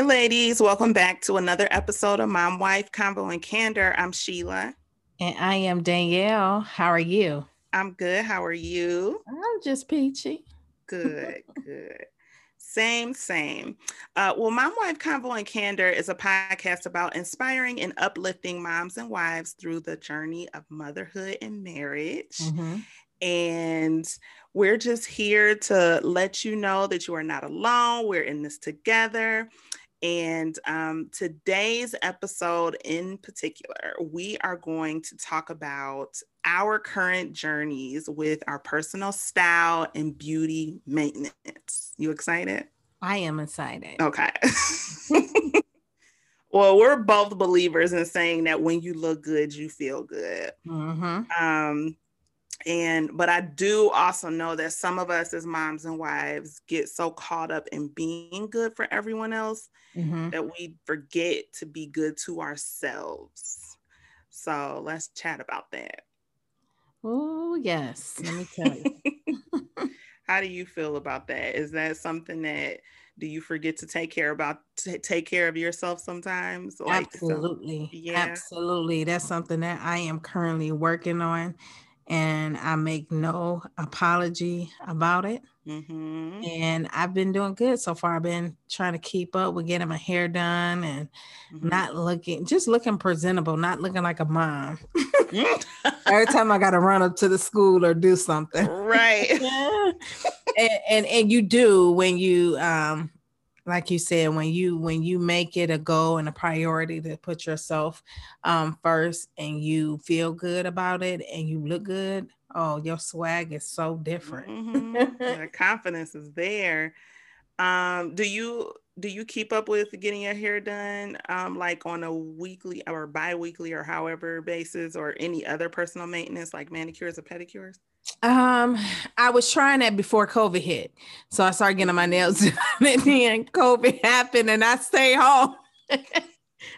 Hey, ladies, welcome back to another episode of Mom Wife Convo and Candor. I'm Sheila. And I am Danielle. How are you? I'm good. How are you? I'm just peachy. Good, good. Same, same. Uh, well, Mom Wife Convo and Candor is a podcast about inspiring and uplifting moms and wives through the journey of motherhood and marriage. Mm-hmm. And we're just here to let you know that you are not alone. We're in this together. And um, today's episode in particular, we are going to talk about our current journeys with our personal style and beauty maintenance. You excited? I am excited. Okay. well, we're both believers in saying that when you look good, you feel good. Mm-hmm. Um, and but i do also know that some of us as moms and wives get so caught up in being good for everyone else mm-hmm. that we forget to be good to ourselves. So let's chat about that. Oh yes let me tell you. How do you feel about that? Is that something that do you forget to take care about t- take care of yourself sometimes? Like, absolutely so, yeah. absolutely that's something that i am currently working on and I make no apology about it. Mm-hmm. And I've been doing good so far. I've been trying to keep up with getting my hair done and mm-hmm. not looking, just looking presentable, not looking like a mom. Every time I got to run up to the school or do something. Right. and, and, and you do when you um like you said when you when you make it a goal and a priority to put yourself um, first and you feel good about it and you look good oh your swag is so different. Mm-hmm. the confidence is there. Um, do you do you keep up with getting your hair done um, like on a weekly or bi-weekly or however basis or any other personal maintenance like manicures or pedicures um, I was trying that before COVID hit. So I started getting my nails done and then COVID happened and I stayed home.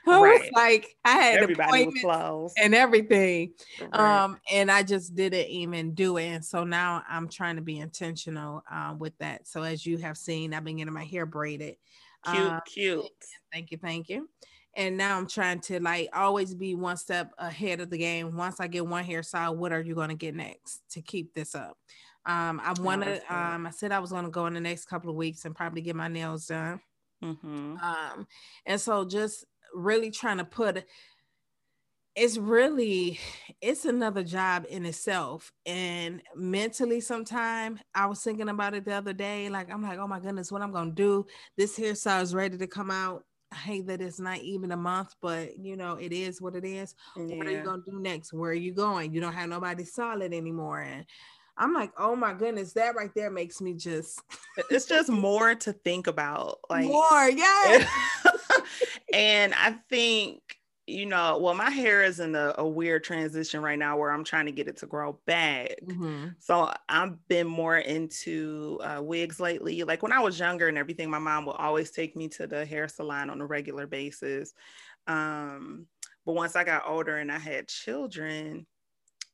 I right. was like, I had Everybody appointments and everything. Right. Um, and I just didn't even do it. And so now I'm trying to be intentional uh, with that. So as you have seen, I've been getting my hair braided. Cute, uh, cute. Thank you, thank you and now I'm trying to like always be one step ahead of the game. Once I get one hairstyle, what are you going to get next to keep this up? Um, I want to. um, I said I was going to go in the next couple of weeks and probably get my nails done. Mm-hmm. Um, and so just really trying to put. It's really, it's another job in itself, and mentally, sometimes I was thinking about it the other day. Like I'm like, oh my goodness, what I'm gonna do? This hairstyle is ready to come out I hate that it's not even a month, but you know, it is what it is. Yeah. What are you gonna do next? Where are you going? You don't have nobody solid anymore. And I'm like, oh my goodness, that right there makes me just it's just more to think about. Like more, yeah. and I think you know, well, my hair is in a, a, weird transition right now where I'm trying to get it to grow back. Mm-hmm. So I've been more into uh, wigs lately. Like when I was younger and everything, my mom would always take me to the hair salon on a regular basis. Um, but once I got older and I had children,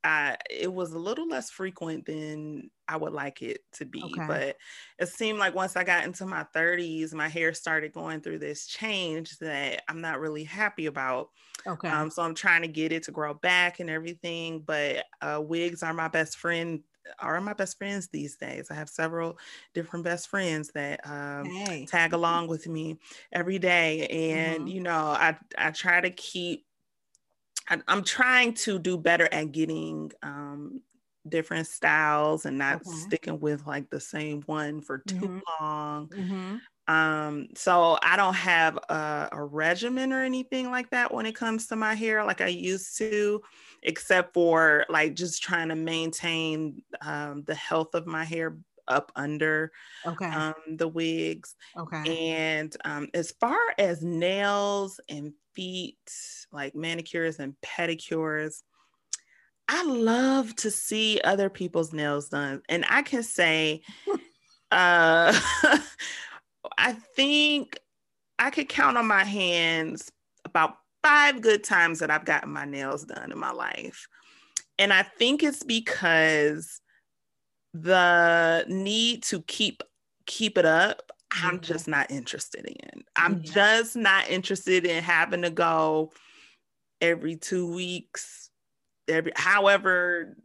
I, it was a little less frequent than I would like it to be. Okay. But it seemed like once I got into my 30s, my hair started going through this change that I'm not really happy about. Okay. Um, so I'm trying to get it to grow back and everything. But uh, wigs are my best friend are my best friends these days. I have several different best friends that um, hey. tag along with me every day, and mm-hmm. you know, I I try to keep I, am trying to do better at getting um, different styles and not okay. sticking with like the same one for too mm-hmm. long. Mm-hmm. Um, so I don't have a, a, regimen or anything like that when it comes to my hair like I used to, except for like just trying to maintain um, the health of my hair up under okay. um, the wigs. Okay. And um, as far as nails and feet, like manicures and pedicures, I love to see other people's nails done. And I can say, uh, I think I could count on my hands about five good times that I've gotten my nails done in my life. And I think it's because the need to keep keep it up I'm just not interested in. I'm just not interested in having to go every two weeks, every however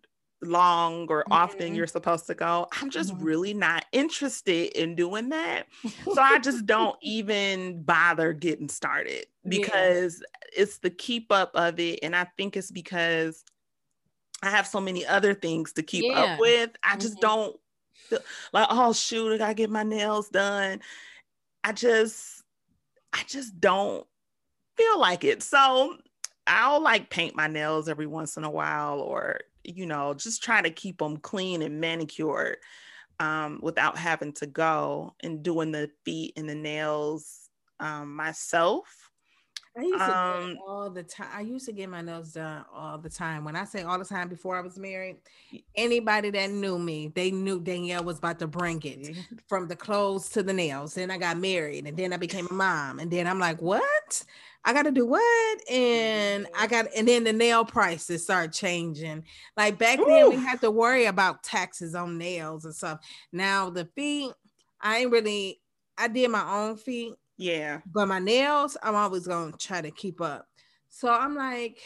long or mm-hmm. often you're supposed to go. I'm just mm-hmm. really not interested in doing that. so I just don't even bother getting started because yeah. it's the keep up of it. And I think it's because I have so many other things to keep yeah. up with. I just mm-hmm. don't feel like, oh shoot, I gotta get my nails done. I just, I just don't feel like it. So I'll like paint my nails every once in a while or you know, just try to keep them clean and manicured um, without having to go and doing the feet and the nails um, myself. I used to um, all the time. I used to get my nails done all the time. When I say all the time before I was married, anybody that knew me, they knew Danielle was about to bring it from the clothes to the nails. Then I got married and then I became a mom. And then I'm like, what? I got to do what? And I got, and then the nail prices start changing. Like back Ooh. then, we had to worry about taxes on nails and stuff. Now the feet, I ain't really, I did my own feet. Yeah. But my nails, I'm always going to try to keep up. So I'm like,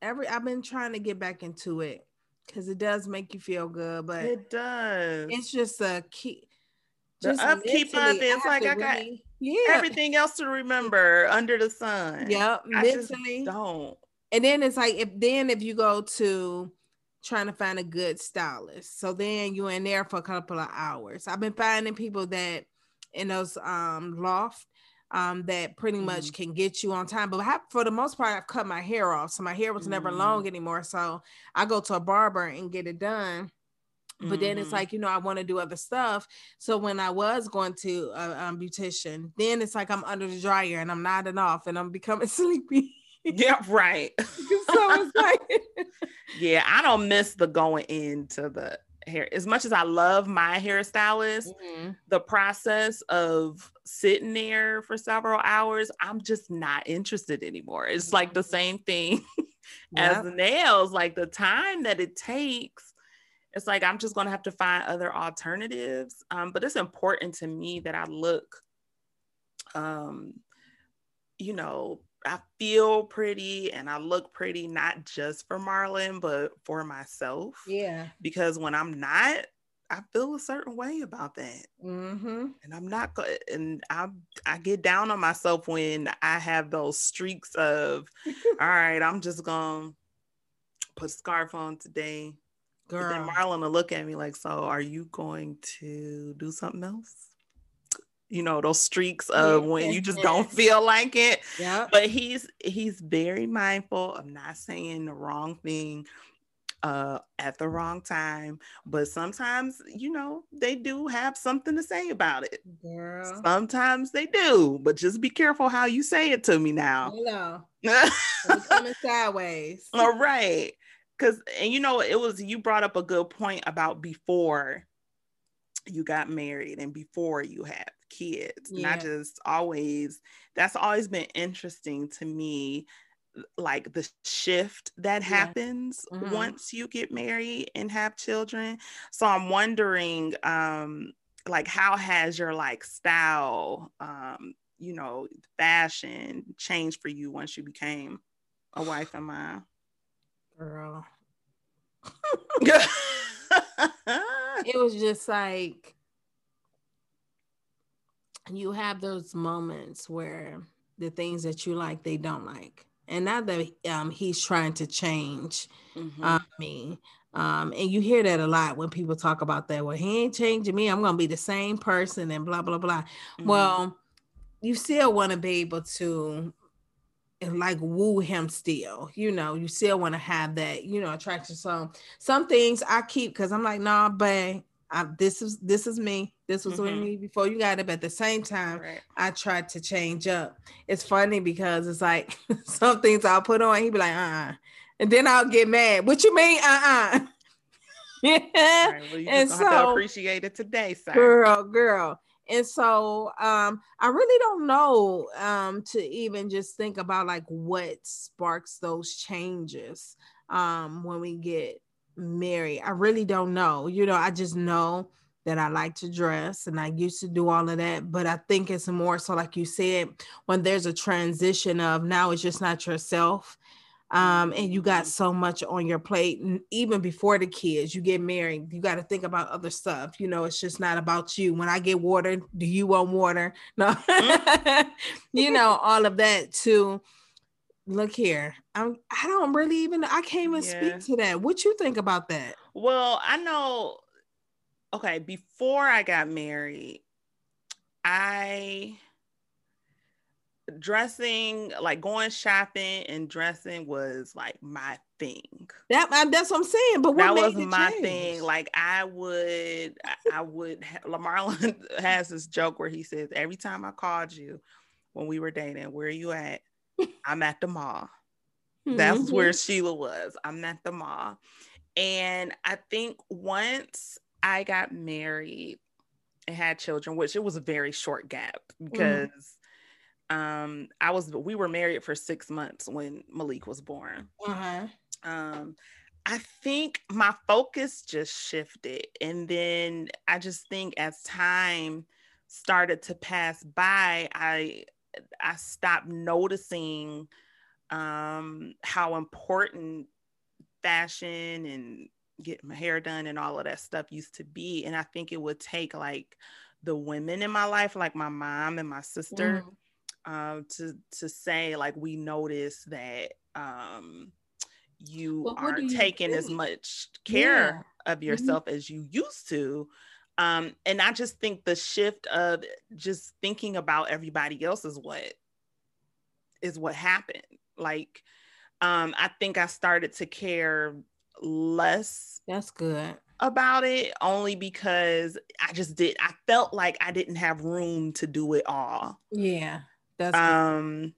every, I've been trying to get back into it because it does make you feel good, but it does. It's just a key. The upkeep of it. It's like I got yeah. everything else to remember under the sun. Yep. I mentally don't. And then it's like if then if you go to trying to find a good stylist, so then you're in there for a couple of hours. I've been finding people that in those um loft um that pretty much mm. can get you on time. But have, for the most part, I've cut my hair off, so my hair was mm. never long anymore. So I go to a barber and get it done but mm-hmm. then it's mm-hmm. like you know i want to do other stuff so when i was going to a um, beautician then it's like i'm under the dryer and i'm nodding off and i'm becoming sleepy yeah right so it's like yeah i don't miss the going into the hair as much as i love my hairstylist mm-hmm. the process of sitting there for several hours i'm just not interested anymore it's like the mm-hmm. same thing as nails like the time that it takes it's like I'm just going to have to find other alternatives. Um, but it's important to me that I look, um, you know, I feel pretty and I look pretty, not just for Marlon, but for myself. Yeah. Because when I'm not, I feel a certain way about that. Mm-hmm. And I'm not. And I I get down on myself when I have those streaks of, all right, I'm just gonna put scarf on today. Girl. But then Marlon will look at me like, so are you going to do something else? You know, those streaks of when you just don't feel like it. Yeah. But he's he's very mindful of not saying the wrong thing uh at the wrong time. But sometimes, you know, they do have something to say about it. Girl. Sometimes they do, but just be careful how you say it to me now. No. coming sideways. All right because and you know it was you brought up a good point about before you got married and before you have kids yeah. not just always that's always been interesting to me like the shift that yeah. happens mm-hmm. once you get married and have children so i'm wondering um like how has your like style um you know fashion changed for you once you became a wife and mom Girl. it was just like you have those moments where the things that you like they don't like and now that um, he's trying to change mm-hmm. uh, me um, and you hear that a lot when people talk about that well he ain't changing me i'm gonna be the same person and blah blah blah mm-hmm. well you still want to be able to and like woo him still you know you still want to have that you know attraction. So some things i keep because i'm like nah but I, this is this is me. This was mm-hmm. me before you got it but at the same time right. i tried to change up. It's funny because it's like some things i'll put on he'd be like uh-uh and then i'll get mad. What you mean uh-uh? Yeah right, well, you and so appreciate it today sir. girl girl and so um, I really don't know um, to even just think about like what sparks those changes um, when we get married. I really don't know. You know, I just know that I like to dress and I used to do all of that. But I think it's more so, like you said, when there's a transition of now it's just not yourself. Um, and you got so much on your plate, and even before the kids, you get married, you got to think about other stuff. You know, it's just not about you. When I get water, do you want water? No, mm-hmm. you know, all of that too. Look here, I'm. I don't really even. I can't even yeah. speak to that. What you think about that? Well, I know okay, before I got married, I dressing like going shopping and dressing was like my thing that that's what i'm saying but that was my change? thing like i would i, would lamarlon has this joke where he says every time i called you when we were dating where are you at i'm at the mall that's mm-hmm. where sheila was i'm at the mall and i think once I got married and had children, which it was a very short gap mm-hmm. because mm. Um, I was we were married for six months when Malik was born. Uh-huh. Um, I think my focus just shifted, and then I just think as time started to pass by, I I stopped noticing um, how important fashion and getting my hair done and all of that stuff used to be. And I think it would take like the women in my life, like my mom and my sister, mm. Um, to to say like we notice that um, you well, aren't taking as much care yeah. of mm-hmm. yourself mm-hmm. as you used to. Um, and I just think the shift of just thinking about everybody else is what is what happened. Like, um, I think I started to care less that's good about it only because I just did I felt like I didn't have room to do it all. Yeah. That's um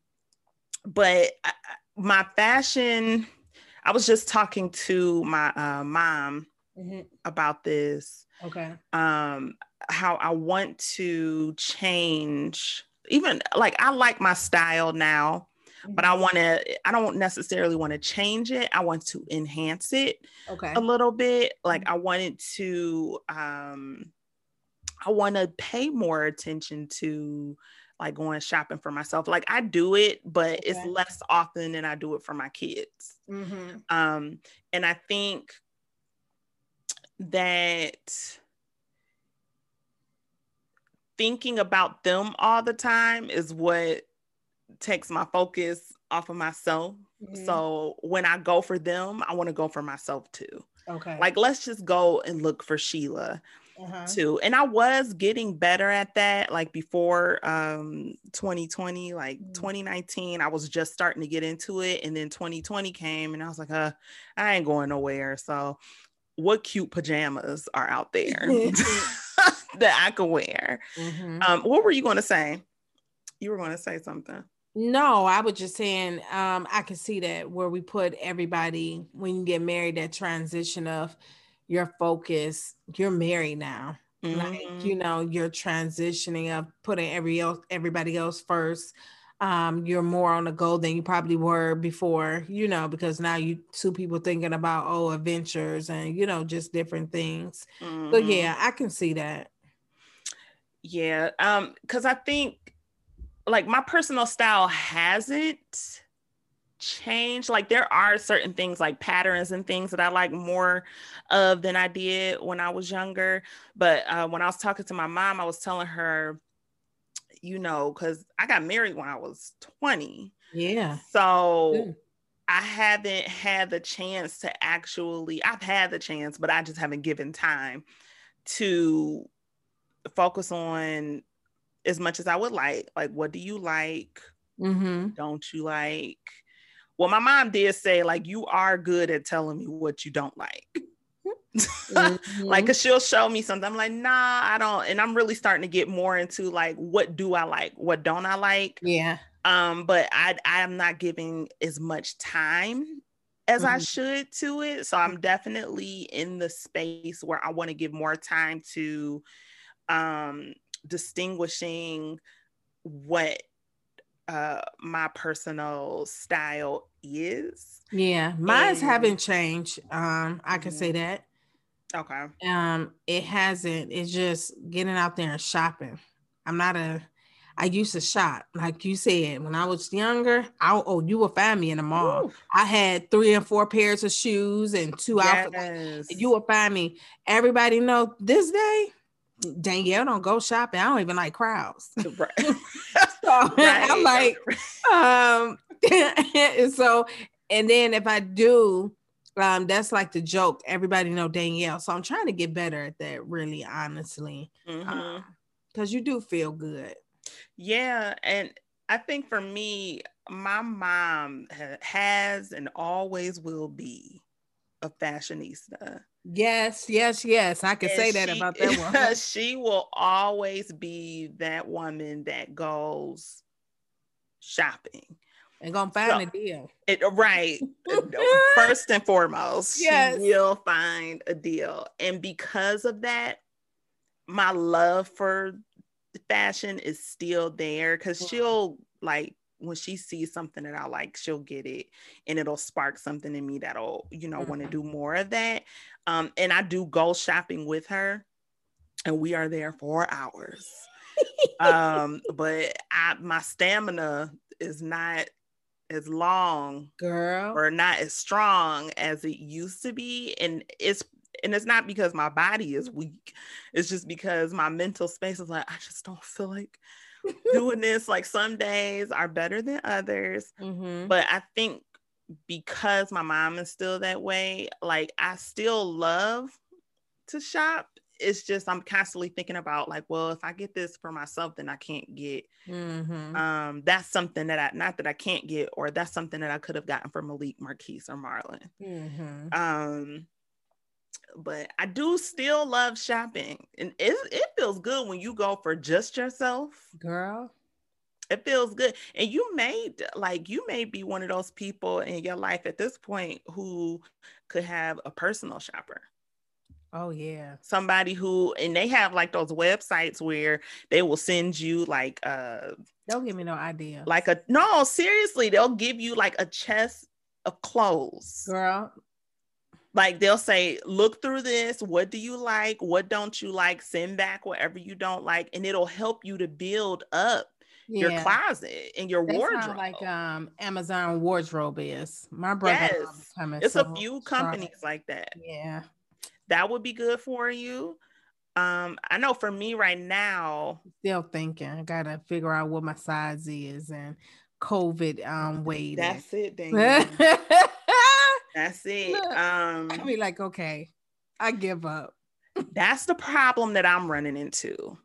but I, my fashion I was just talking to my uh, mom mm-hmm. about this. Okay. Um how I want to change even like I like my style now but I mm-hmm. want to, I don't necessarily want to change it. I want to enhance it okay. a little bit. Like mm-hmm. I wanted to, um, I want to pay more attention to like going shopping for myself. Like I do it, but okay. it's less often than I do it for my kids. Mm-hmm. Um, and I think that thinking about them all the time is what takes my focus off of myself. Mm-hmm. So when I go for them, I want to go for myself too. Okay. Like let's just go and look for Sheila uh-huh. too. And I was getting better at that like before um 2020, like mm-hmm. 2019, I was just starting to get into it and then 2020 came and I was like, "Uh, I ain't going nowhere." So what cute pajamas are out there that I could wear? Mm-hmm. Um what were you going to say? You were going to say something. No, I was just saying um, I can see that where we put everybody when you get married, that transition of your focus, you're married now. Mm-hmm. Like, you know, you're transitioning of putting every else everybody else first. Um, you're more on the go than you probably were before, you know, because now you two people thinking about oh adventures and you know, just different things. Mm-hmm. So yeah, I can see that. Yeah. Um, because I think like my personal style hasn't changed. Like there are certain things like patterns and things that I like more of than I did when I was younger. But uh, when I was talking to my mom, I was telling her, you know, because I got married when I was 20. Yeah. So I haven't had the chance to actually, I've had the chance, but I just haven't given time to focus on as much as I would like. Like, what do you like? Mm-hmm. Don't you like? Well, my mom did say, like, you are good at telling me what you don't like. mm-hmm. like, cause she'll show me something. I'm like, nah, I don't. And I'm really starting to get more into like, what do I like? What don't I like? Yeah. Um, but I I am not giving as much time as mm-hmm. I should to it. So I'm definitely in the space where I want to give more time to um distinguishing what uh my personal style is yeah mine's and, haven't changed um i can say mm-hmm. that Okay. Um, it hasn't. It's just getting out there and shopping. I'm not a. I used to shop, like you said, when I was younger. I oh, you will find me in the mall. Ooh. I had three and four pairs of shoes and two yes. outfits. You will find me. Everybody know this day. Danielle don't go shopping. I don't even like crowds. Right. so right. I'm like, um, and so and then if I do, um, that's like the joke. Everybody know Danielle. So I'm trying to get better at that, really, honestly. Mm-hmm. Um, because you do feel good. Yeah. And I think for me, my mom has and always will be a fashionista. Yes, yes, yes. I can and say that about that one. she will always be that woman that goes shopping and gonna find so, a deal. It, uh, right. Uh, first and foremost, yes. she will find a deal. And because of that, my love for fashion is still there because she'll like when she sees something that I like, she'll get it and it'll spark something in me that'll, you know, mm-hmm. want to do more of that. Um, and I do go shopping with her and we are there for hours. um, but I my stamina is not as long girl or not as strong as it used to be and it's and it's not because my body is weak it's just because my mental space is like i just don't feel like doing this like some days are better than others mm-hmm. but i think because my mom is still that way like i still love to shop it's just I'm constantly thinking about like, well, if I get this for myself, then I can't get. Mm-hmm. Um, that's something that I not that I can't get, or that's something that I could have gotten from Malik, Marquise, or Marlon. Mm-hmm. Um, but I do still love shopping, and it it feels good when you go for just yourself, girl. It feels good, and you may like you may be one of those people in your life at this point who could have a personal shopper. Oh yeah. Somebody who and they have like those websites where they will send you like uh don't give me no idea. Like a no, seriously, they'll give you like a chest of clothes. Girl. Like they'll say, look through this. What do you like? What don't you like? Send back whatever you don't like, and it'll help you to build up yeah. your closet and your That's wardrobe. like um Amazon wardrobe is. My brother yes. It's so a few companies strong. like that. Yeah that would be good for you. Um, I know for me right now, still thinking I gotta figure out what my size is and COVID um weight. That's it, That's it. Um I be like, okay, I give up. that's the problem that I'm running into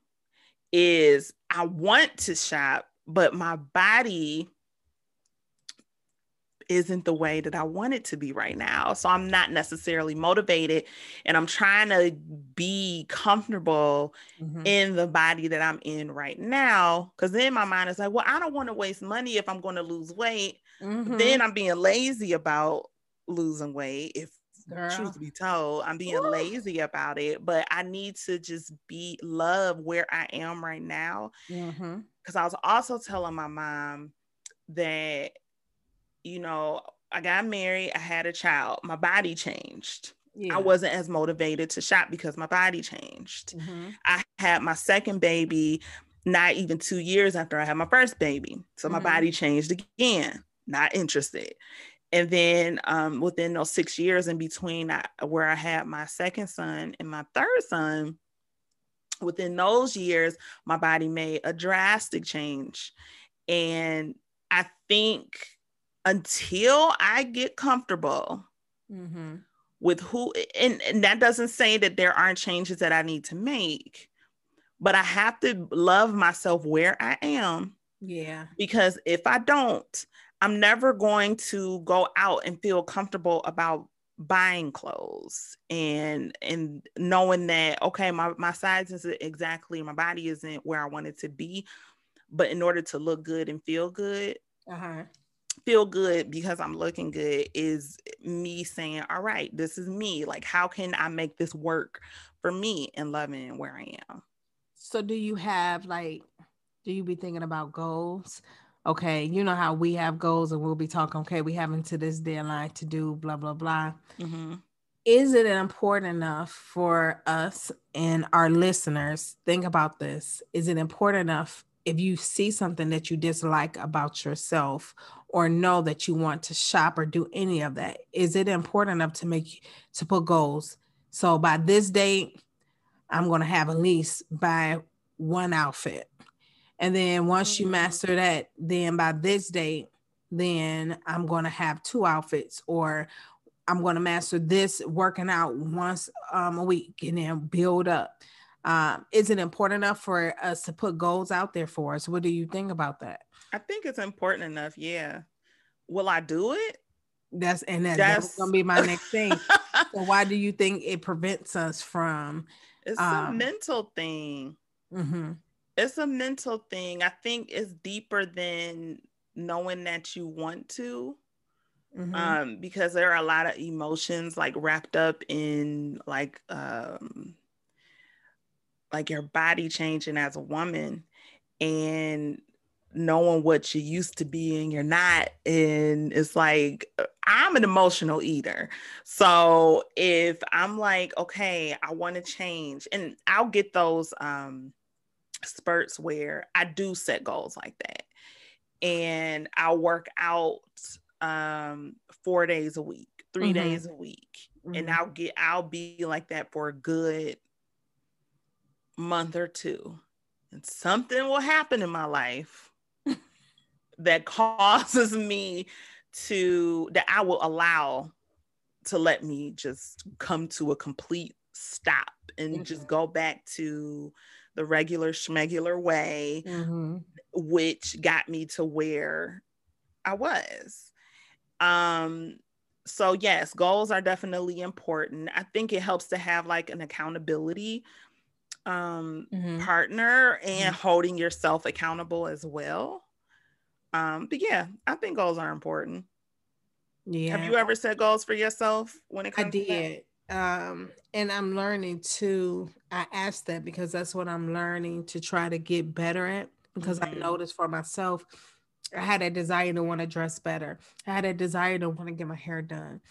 is I want to shop, but my body isn't the way that I want it to be right now. So I'm not necessarily motivated and I'm trying to be comfortable mm-hmm. in the body that I'm in right now. Cause then my mind is like, well, I don't want to waste money if I'm going to lose weight. Mm-hmm. Then I'm being lazy about losing weight. If Girl. truth be told, I'm being Woo. lazy about it, but I need to just be love where I am right now. Mm-hmm. Cause I was also telling my mom that you know, I got married, I had a child, my body changed. Yeah. I wasn't as motivated to shop because my body changed. Mm-hmm. I had my second baby not even two years after I had my first baby. So my mm-hmm. body changed again, not interested. And then um, within those six years in between I, where I had my second son and my third son, within those years, my body made a drastic change. And I think until I get comfortable mm-hmm. with who, and, and that doesn't say that there aren't changes that I need to make, but I have to love myself where I am. Yeah. Because if I don't, I'm never going to go out and feel comfortable about buying clothes and and knowing that okay my, my size isn't exactly my body isn't where i want it to be but in order to look good and feel good uh-huh feel good because I'm looking good is me saying, all right, this is me. Like, how can I make this work for me and loving where I am? So, do you have like, do you be thinking about goals? Okay, you know how we have goals and we'll be talking, okay, we have into this deadline to do blah, blah, blah. Mm-hmm. is it important enough for us and our listeners? Think about this. Is it important enough if you see something that you dislike about yourself or know that you want to shop or do any of that? Is it important enough to make to put goals? So by this date, I'm going to have at least buy one outfit. And then once you mm-hmm. master that, then by this date, then I'm going to have two outfits or I'm going to master this working out once um, a week and then build up. Um, is it important enough for us to put goals out there for us? What do you think about that? I think it's important enough. Yeah. Will I do it? That's and that, that's, that's gonna be my next thing. so why do you think it prevents us from? It's um, a mental thing. Mm-hmm. It's a mental thing. I think it's deeper than knowing that you want to. Mm-hmm. Um, because there are a lot of emotions like wrapped up in like um like your body changing as a woman and knowing what you used to be and you're not and it's like i'm an emotional eater so if i'm like okay i want to change and i'll get those um spurts where i do set goals like that and i'll work out um four days a week 3 mm-hmm. days a week mm-hmm. and i'll get i'll be like that for a good month or two and something will happen in my life that causes me to that I will allow to let me just come to a complete stop and mm-hmm. just go back to the regular schmegular way, mm-hmm. which got me to where I was. Um, so yes, goals are definitely important. I think it helps to have like an accountability um mm-hmm. partner and mm-hmm. holding yourself accountable as well. Um, but yeah, I think goals are important. Yeah. Have you ever set goals for yourself when it comes I did. Um, and I'm learning to I ask that because that's what I'm learning to try to get better at because mm-hmm. I noticed for myself I had a desire to want to dress better. I had a desire to want to get my hair done.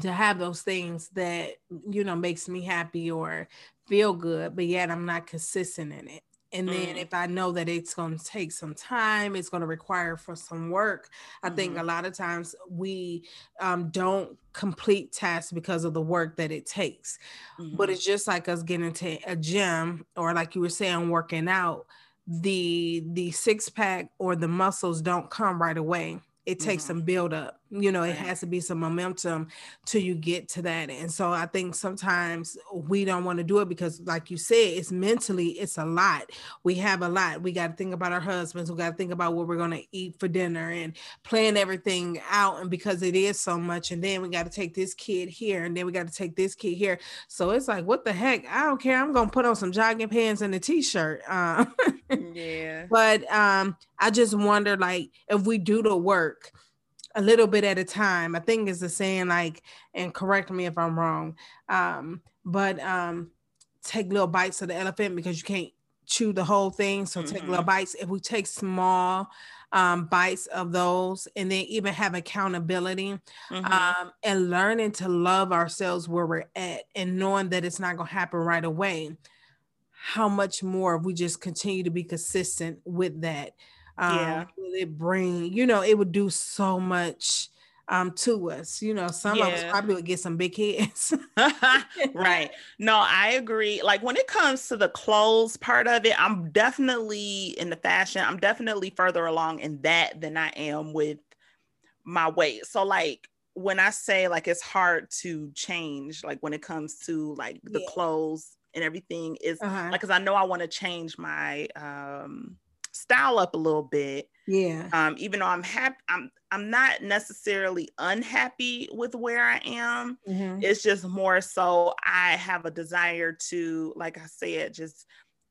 To have those things that you know makes me happy or feel good, but yet I'm not consistent in it. And then mm. if I know that it's going to take some time, it's going to require for some work. I mm-hmm. think a lot of times we um, don't complete tasks because of the work that it takes. Mm-hmm. But it's just like us getting to a gym or like you were saying, working out. The the six pack or the muscles don't come right away it takes mm-hmm. some build up you know it has to be some momentum till you get to that. And so i think sometimes we don't want to do it because like you said it's mentally it's a lot. We have a lot. We got to think about our husbands. We got to think about what we're going to eat for dinner and plan everything out. And because it is so much and then we got to take this kid here and then we got to take this kid here. So it's like what the heck? I don't care. I'm going to put on some jogging pants and a t-shirt uh, yeah. but um i just wonder like if we do the work a little bit at a time. I think is the saying like, and correct me if I'm wrong. Um, but um, take little bites of the elephant because you can't chew the whole thing. So mm-hmm. take little mm-hmm. bites. If we take small um, bites of those and then even have accountability mm-hmm. um, and learning to love ourselves where we're at and knowing that it's not going to happen right away. How much more if we just continue to be consistent with that? Um, yeah. It bring, you know, it would do so much um to us. You know, some yeah. of us probably would get some big heads. right. No, I agree. Like when it comes to the clothes part of it, I'm definitely in the fashion, I'm definitely further along in that than I am with my weight. So like when I say like it's hard to change, like when it comes to like the yeah. clothes and everything is uh-huh. like because I know I want to change my um style up a little bit. Yeah. Um, even though I'm happy, I'm I'm not necessarily unhappy with where I am. Mm-hmm. It's just more so I have a desire to, like I said, just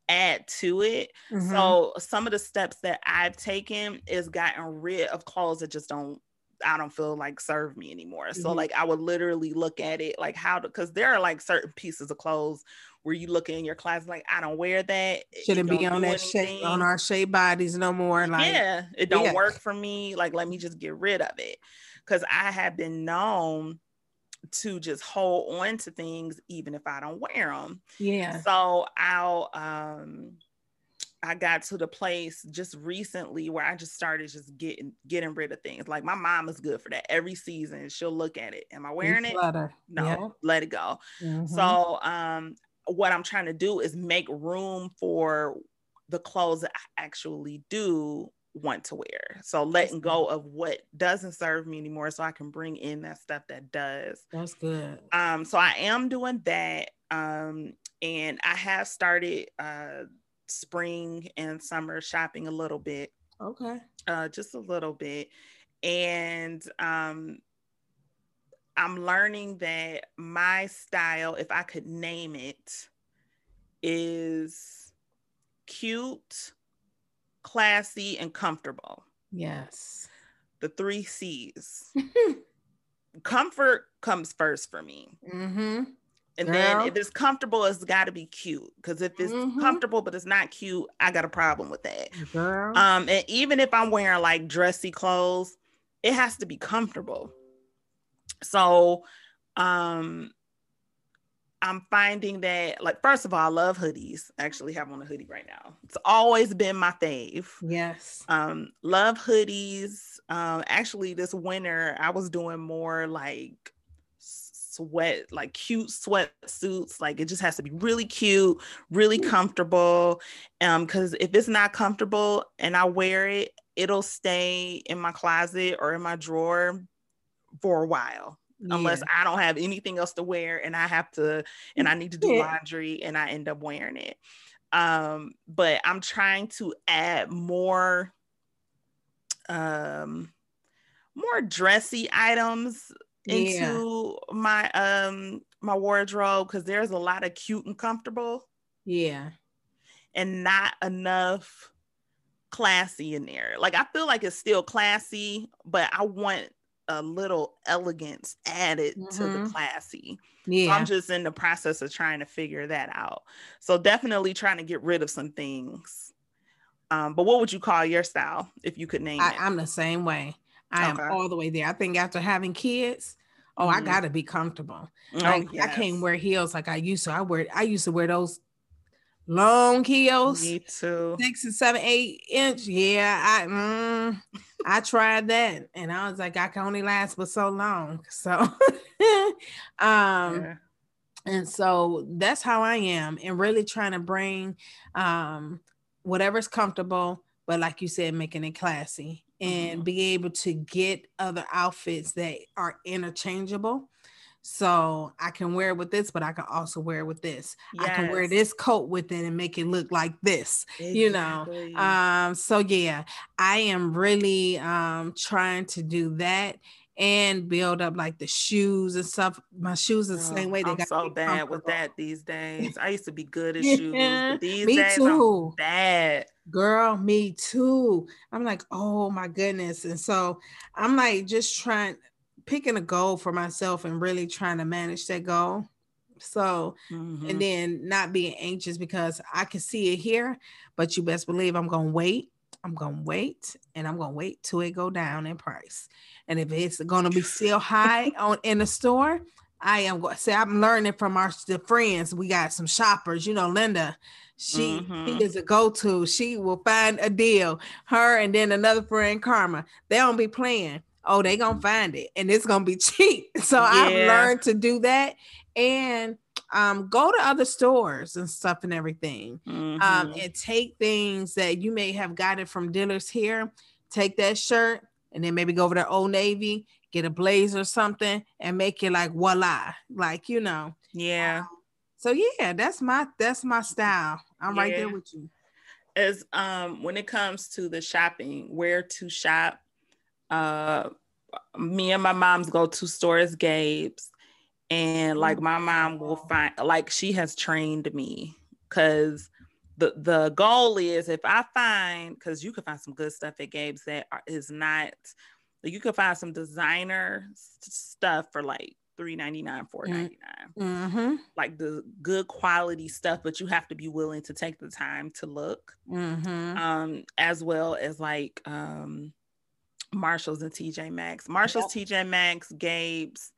add to it. Mm-hmm. So some of the steps that I've taken is gotten rid of clothes that just don't I don't feel like serve me anymore. Mm-hmm. So like I would literally look at it like how to because there are like certain pieces of clothes where you look in your class like I don't wear that. Shouldn't be on that shape on our shape bodies no more. Like yeah, it don't yeah. work for me. Like let me just get rid of it. Cause I have been known to just hold on to things even if I don't wear them. Yeah. So I'll um I got to the place just recently where I just started just getting getting rid of things. Like my mom is good for that. Every season she'll look at it. Am I wearing it? No, yeah. let it go. Mm-hmm. So um what I'm trying to do is make room for the clothes that I actually do want to wear. So letting go of what doesn't serve me anymore so I can bring in that stuff that does. That's good. Um so I am doing that um and I have started uh spring and summer shopping a little bit. Okay. Uh, just a little bit. And um, I'm learning that my style, if I could name it, is cute, classy, and comfortable. Yes. The three C's. Comfort comes first for me. Mm-hmm. And Girl. then if it's comfortable, it's got to be cute. Because if it's mm-hmm. comfortable but it's not cute, I got a problem with that. Girl. Um, and even if I'm wearing like dressy clothes, it has to be comfortable. So, um, I'm finding that like first of all, I love hoodies. I actually have on a hoodie right now. It's always been my fave. Yes. Um, love hoodies. Um, actually, this winter I was doing more like sweat, like cute sweatsuits. Like it just has to be really cute, really comfortable. Um, because if it's not comfortable and I wear it, it'll stay in my closet or in my drawer for a while. Yeah. Unless I don't have anything else to wear and I have to and I need to do yeah. laundry and I end up wearing it. Um, but I'm trying to add more um more dressy items into yeah. my um my wardrobe because there's a lot of cute and comfortable. Yeah. And not enough classy in there. Like I feel like it's still classy, but I want a little elegance added mm-hmm. to the mm-hmm. classy. Yeah. So I'm just in the process of trying to figure that out. So definitely trying to get rid of some things. Um, but what would you call your style if you could name I, it? I'm the same way. I okay. am all the way there. I think after having kids, oh, mm-hmm. I gotta be comfortable. Oh, like yes. I can't wear heels like I used to. I wear I used to wear those long heels. Me too. Six and seven, eight inch. Yeah, I mm, I tried that, and I was like, I can only last for so long. So, um, yeah. and so that's how I am, and really trying to bring um whatever's comfortable, but like you said, making it classy and mm-hmm. be able to get other outfits that are interchangeable. So I can wear it with this, but I can also wear it with this. Yes. I can wear this coat with it and make it look like this, exactly. you know. Um, so yeah, I am really um trying to do that and build up like the shoes and stuff. My shoes are the same way. They I'm got so bad with that these days. I used to be good at shoes, but these me days too. I'm bad. Girl, me too. I'm like, oh my goodness. And so I'm like just trying picking a goal for myself and really trying to manage that goal. So, mm-hmm. and then not being anxious because I can see it here, but you best believe I'm gonna wait. I'm gonna wait and I'm gonna wait till it go down in price. And if it's gonna be still high on in the store, I am going to say I'm learning from our the friends. We got some shoppers, you know, Linda. She, mm-hmm. she is a go-to. She will find a deal. Her and then another friend, Karma. They don't be playing. Oh, they gonna find it, and it's gonna be cheap. So yeah. I've learned to do that, and um, go to other stores and stuff and everything, um, mm-hmm. um, and take things that you may have gotten from dealers here. Take that shirt, and then maybe go over to Old Navy, get a blazer or something, and make it like voila, like you know. Yeah. Um, so yeah, that's my that's my style. I'm yeah. right there with you. As um when it comes to the shopping, where to shop, uh me and my mom's go to stores Gabe's and like my mom will find like she has trained me because the the goal is if I find because you can find some good stuff at Gabe's that are, is not you can find some designer stuff for like three ninety nine, four ninety nine, mm-hmm. like the good quality stuff, but you have to be willing to take the time to look, mm-hmm. um, as well as like um, Marshalls and TJ Maxx, Marshalls, yep. TJ Maxx, Gabe's.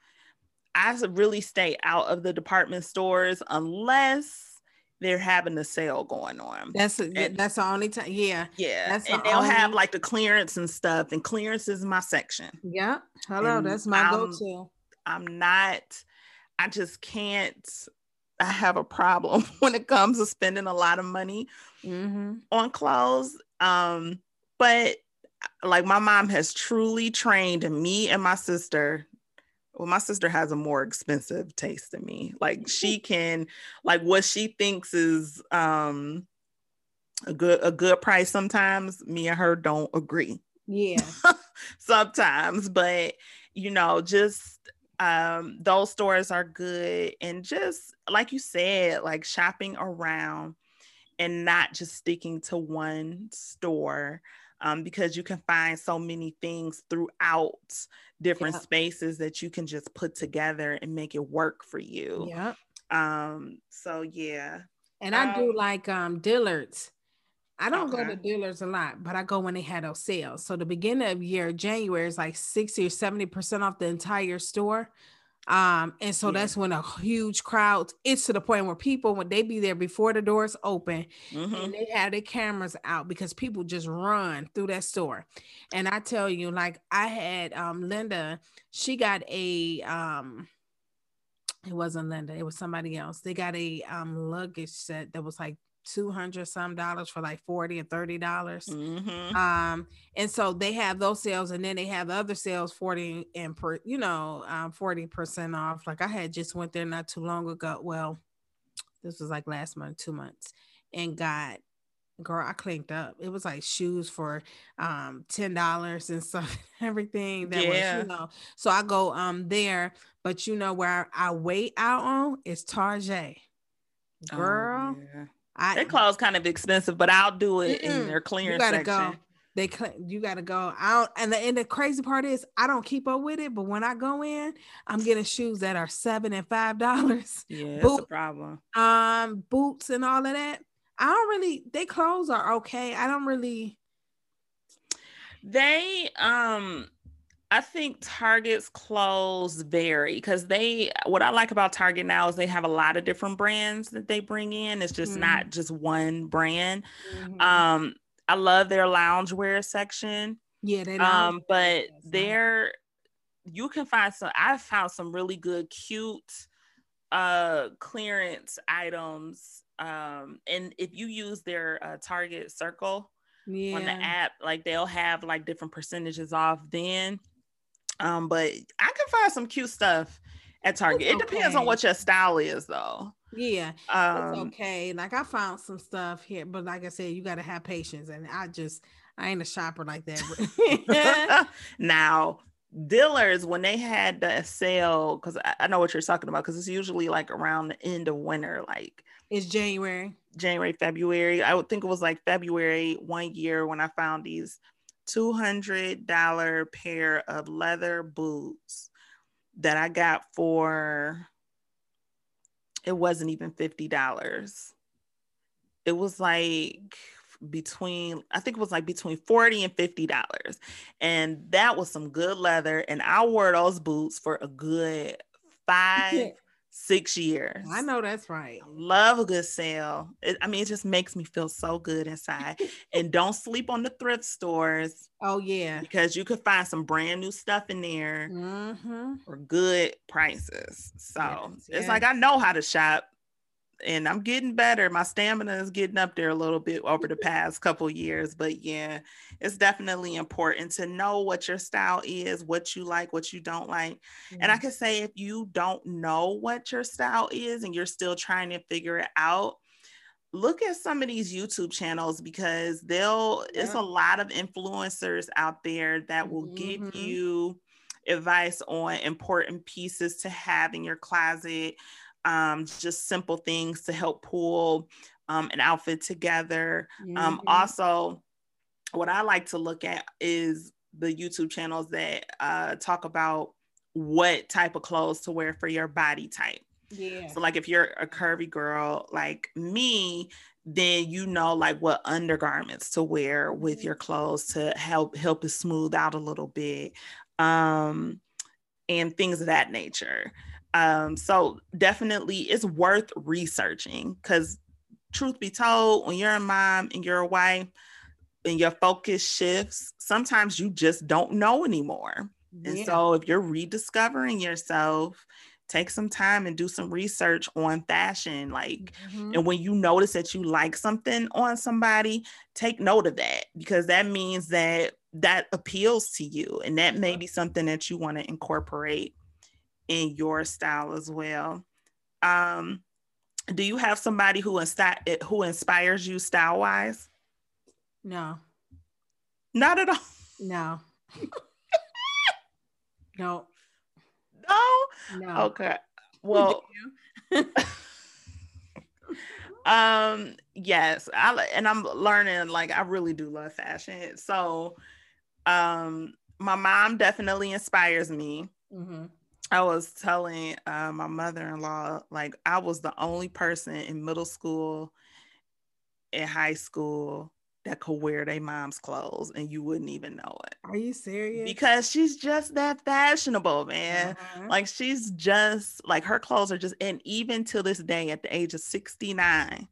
I really stay out of the department stores unless they're having a sale going on. That's a, and, that's the only time. Yeah, yeah. That's and the they'll only... have like the clearance and stuff, and clearance is my section. Yeah, hello, and that's my I'm, go-to. I'm not. I just can't. I have a problem when it comes to spending a lot of money mm-hmm. on clothes. Um, but like my mom has truly trained me and my sister. Well my sister has a more expensive taste than me. Like she can like what she thinks is um a good a good price sometimes me and her don't agree. Yeah. Sometimes but you know just um those stores are good. And just like you said like shopping around and not just sticking to one store um, because you can find so many things throughout different spaces that you can just put together and make it work for you. Yeah. Um, so yeah. And I um, do like um Dillard's. I don't okay. go to Dillard's a lot, but I go when they had those sales. So the beginning of year, January is like 60 or 70% off the entire store. Um, and so yeah. that's when a huge crowd, it's to the point where people, when they be there before the doors open mm-hmm. and they have their cameras out because people just run through that store. And I tell you, like I had um Linda, she got a um it wasn't Linda, it was somebody else. They got a um luggage set that was like 200 some dollars for like 40 and 30 dollars mm-hmm. um and so they have those sales and then they have other sales 40 and per you know um 40 percent off like i had just went there not too long ago well this was like last month two months and got girl i clinked up it was like shoes for um ten dollars and stuff everything that yeah. was you know so i go um there but you know where i wait out on is target oh, girl oh, yeah. I, their clothes kind of expensive, but I'll do it in their clearance you gotta section. Go. They you gotta go out, and the and the crazy part is I don't keep up with it, but when I go in, I'm getting shoes that are seven and five dollars. Yeah, Boot, that's a problem. Um, boots and all of that. I don't really. They clothes are okay. I don't really. They um I think Target's clothes vary because they what I like about Target now is they have a lot of different brands that they bring in. It's just mm-hmm. not just one brand. Mm-hmm. Um, I love their loungewear section. Yeah, they um, but there you can find some I found some really good cute uh clearance items. Um, and if you use their uh, Target Circle yeah. on the app, like they'll have like different percentages off then um, but I can find some cute stuff at Target. It depends on what your style is, though. Yeah, um, it's okay. Like I found some stuff here, but like I said, you got to have patience, and I just I ain't a shopper like that. now, Dillard's when they had the sale, because I, I, know what you're talking about, because it's usually like around the end of winter, like it's January, January, February. I would think it was like February one year when I found these $200 pair of leather boots that I got for it wasn't even $50. It was like between I think it was like between 40 and 50 dollars. And that was some good leather and I wore those boots for a good 5 six years. I know that's right. love a good sale. It, I mean, it just makes me feel so good inside. and don't sleep on the thrift stores. Oh yeah, because you could find some brand new stuff in there mm-hmm. for good prices. So yes, it's yes. like I know how to shop and I'm getting better. My stamina is getting up there a little bit over the past couple years, but yeah, it's definitely important to know what your style is, what you like, what you don't like. Mm-hmm. And I can say if you don't know what your style is and you're still trying to figure it out, look at some of these YouTube channels because they'll yeah. it's a lot of influencers out there that will mm-hmm. give you advice on important pieces to have in your closet um, just simple things to help pull um, an outfit together. Um, mm-hmm. Um, also, what I like to look at is the YouTube channels that uh, talk about what type of clothes to wear for your body type. Yeah. So, like, if you're a curvy girl like me, then you know like what undergarments to wear with your clothes to help help it smooth out a little bit, um, and things of that nature. Um, so definitely it's worth researching because truth be told, when you're a mom and you're a wife and your focus shifts, sometimes you just don't know anymore. Yeah. And so if you're rediscovering yourself, take some time and do some research on fashion like mm-hmm. and when you notice that you like something on somebody take note of that because that means that that appeals to you and that may be something that you want to incorporate in your style as well um do you have somebody who insti- who inspires you style wise no not at all no no no? No. Okay. Well, um, yes, I and I'm learning like I really do love fashion. So, um, my mom definitely inspires me. Mm-hmm. I was telling uh, my mother-in-law like I was the only person in middle school, in high school that could wear their mom's clothes and you wouldn't even know it. Are you serious? Because she's just that fashionable, man. Uh-huh. Like she's just like her clothes are just, and even to this day, at the age of 69,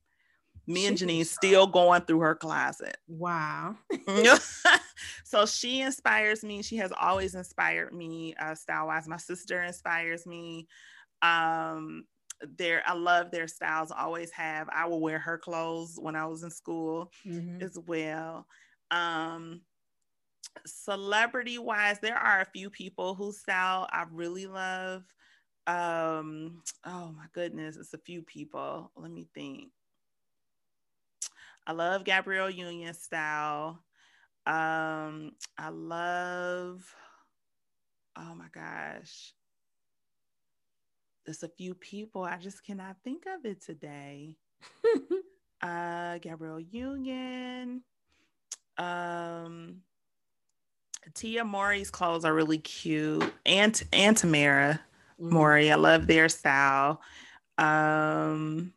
me and Janine still going through her closet. Wow. so she inspires me. She has always inspired me uh, style wise. My sister inspires me. Um, their I love their styles. Always have. I will wear her clothes when I was in school mm-hmm. as well. Um, celebrity wise, there are a few people whose style I really love. Um, oh my goodness, it's a few people. Let me think. I love Gabrielle Union style. Um, I love, oh my gosh there's a few people I just cannot think of it today. uh, Gabrielle Union, um, Tia Mowry's clothes are really cute, and and Tamera mm-hmm. Mowry, I love their style. Um,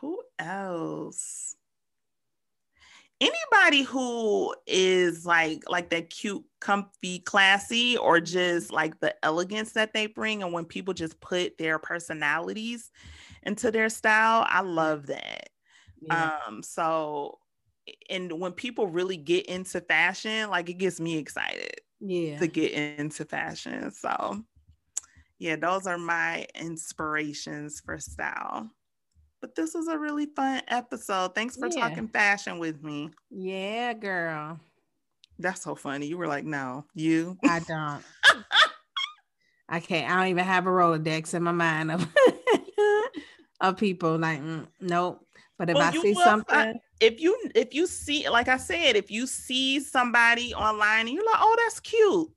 who else? Anybody who is like like that cute comfy classy or just like the elegance that they bring and when people just put their personalities into their style i love that. Yeah. um so and when people really get into fashion like it gets me excited yeah. to get into fashion. So yeah those are my inspirations for style but this was a really fun episode. Thanks for yeah. talking fashion with me. Yeah, girl. That's so funny. You were like, no, you. I don't. I can't. I don't even have a Rolodex in my mind of, of people like, mm, nope. But if well, I see something, I, if you if you see, like I said, if you see somebody online and you're like, oh, that's cute,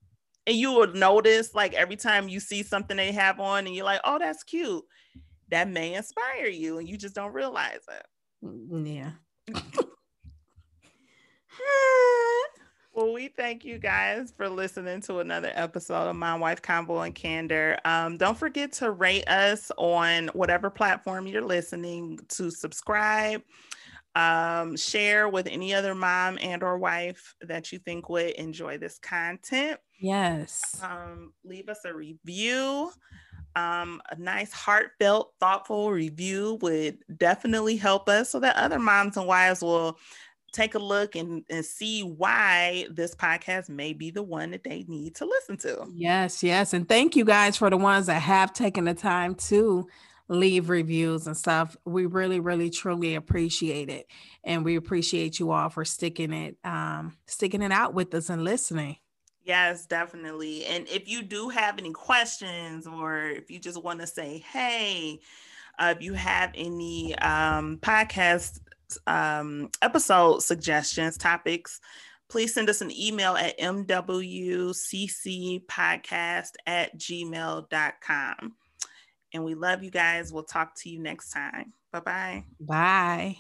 and you would notice like every time you see something they have on, and you're like, oh, that's cute that may inspire you and you just don't realize it. Mm, yeah. well, we thank you guys for listening to another episode of My Wife Convo and Candor. Um, don't forget to rate us on whatever platform you're listening to subscribe. Um, share with any other mom and or wife that you think would enjoy this content. Yes. Um, leave us a review um, a nice, heartfelt, thoughtful review would definitely help us so that other moms and wives will take a look and, and see why this podcast may be the one that they need to listen to. Yes, yes. And thank you guys for the ones that have taken the time to leave reviews and stuff. We really, really, truly appreciate it. And we appreciate you all for sticking it, um, sticking it out with us and listening. Yes, definitely. And if you do have any questions or if you just want to say, hey, uh, if you have any um, podcast um, episode suggestions, topics, please send us an email at mwccpodcast at gmail.com. And we love you guys. We'll talk to you next time. Bye-bye. Bye.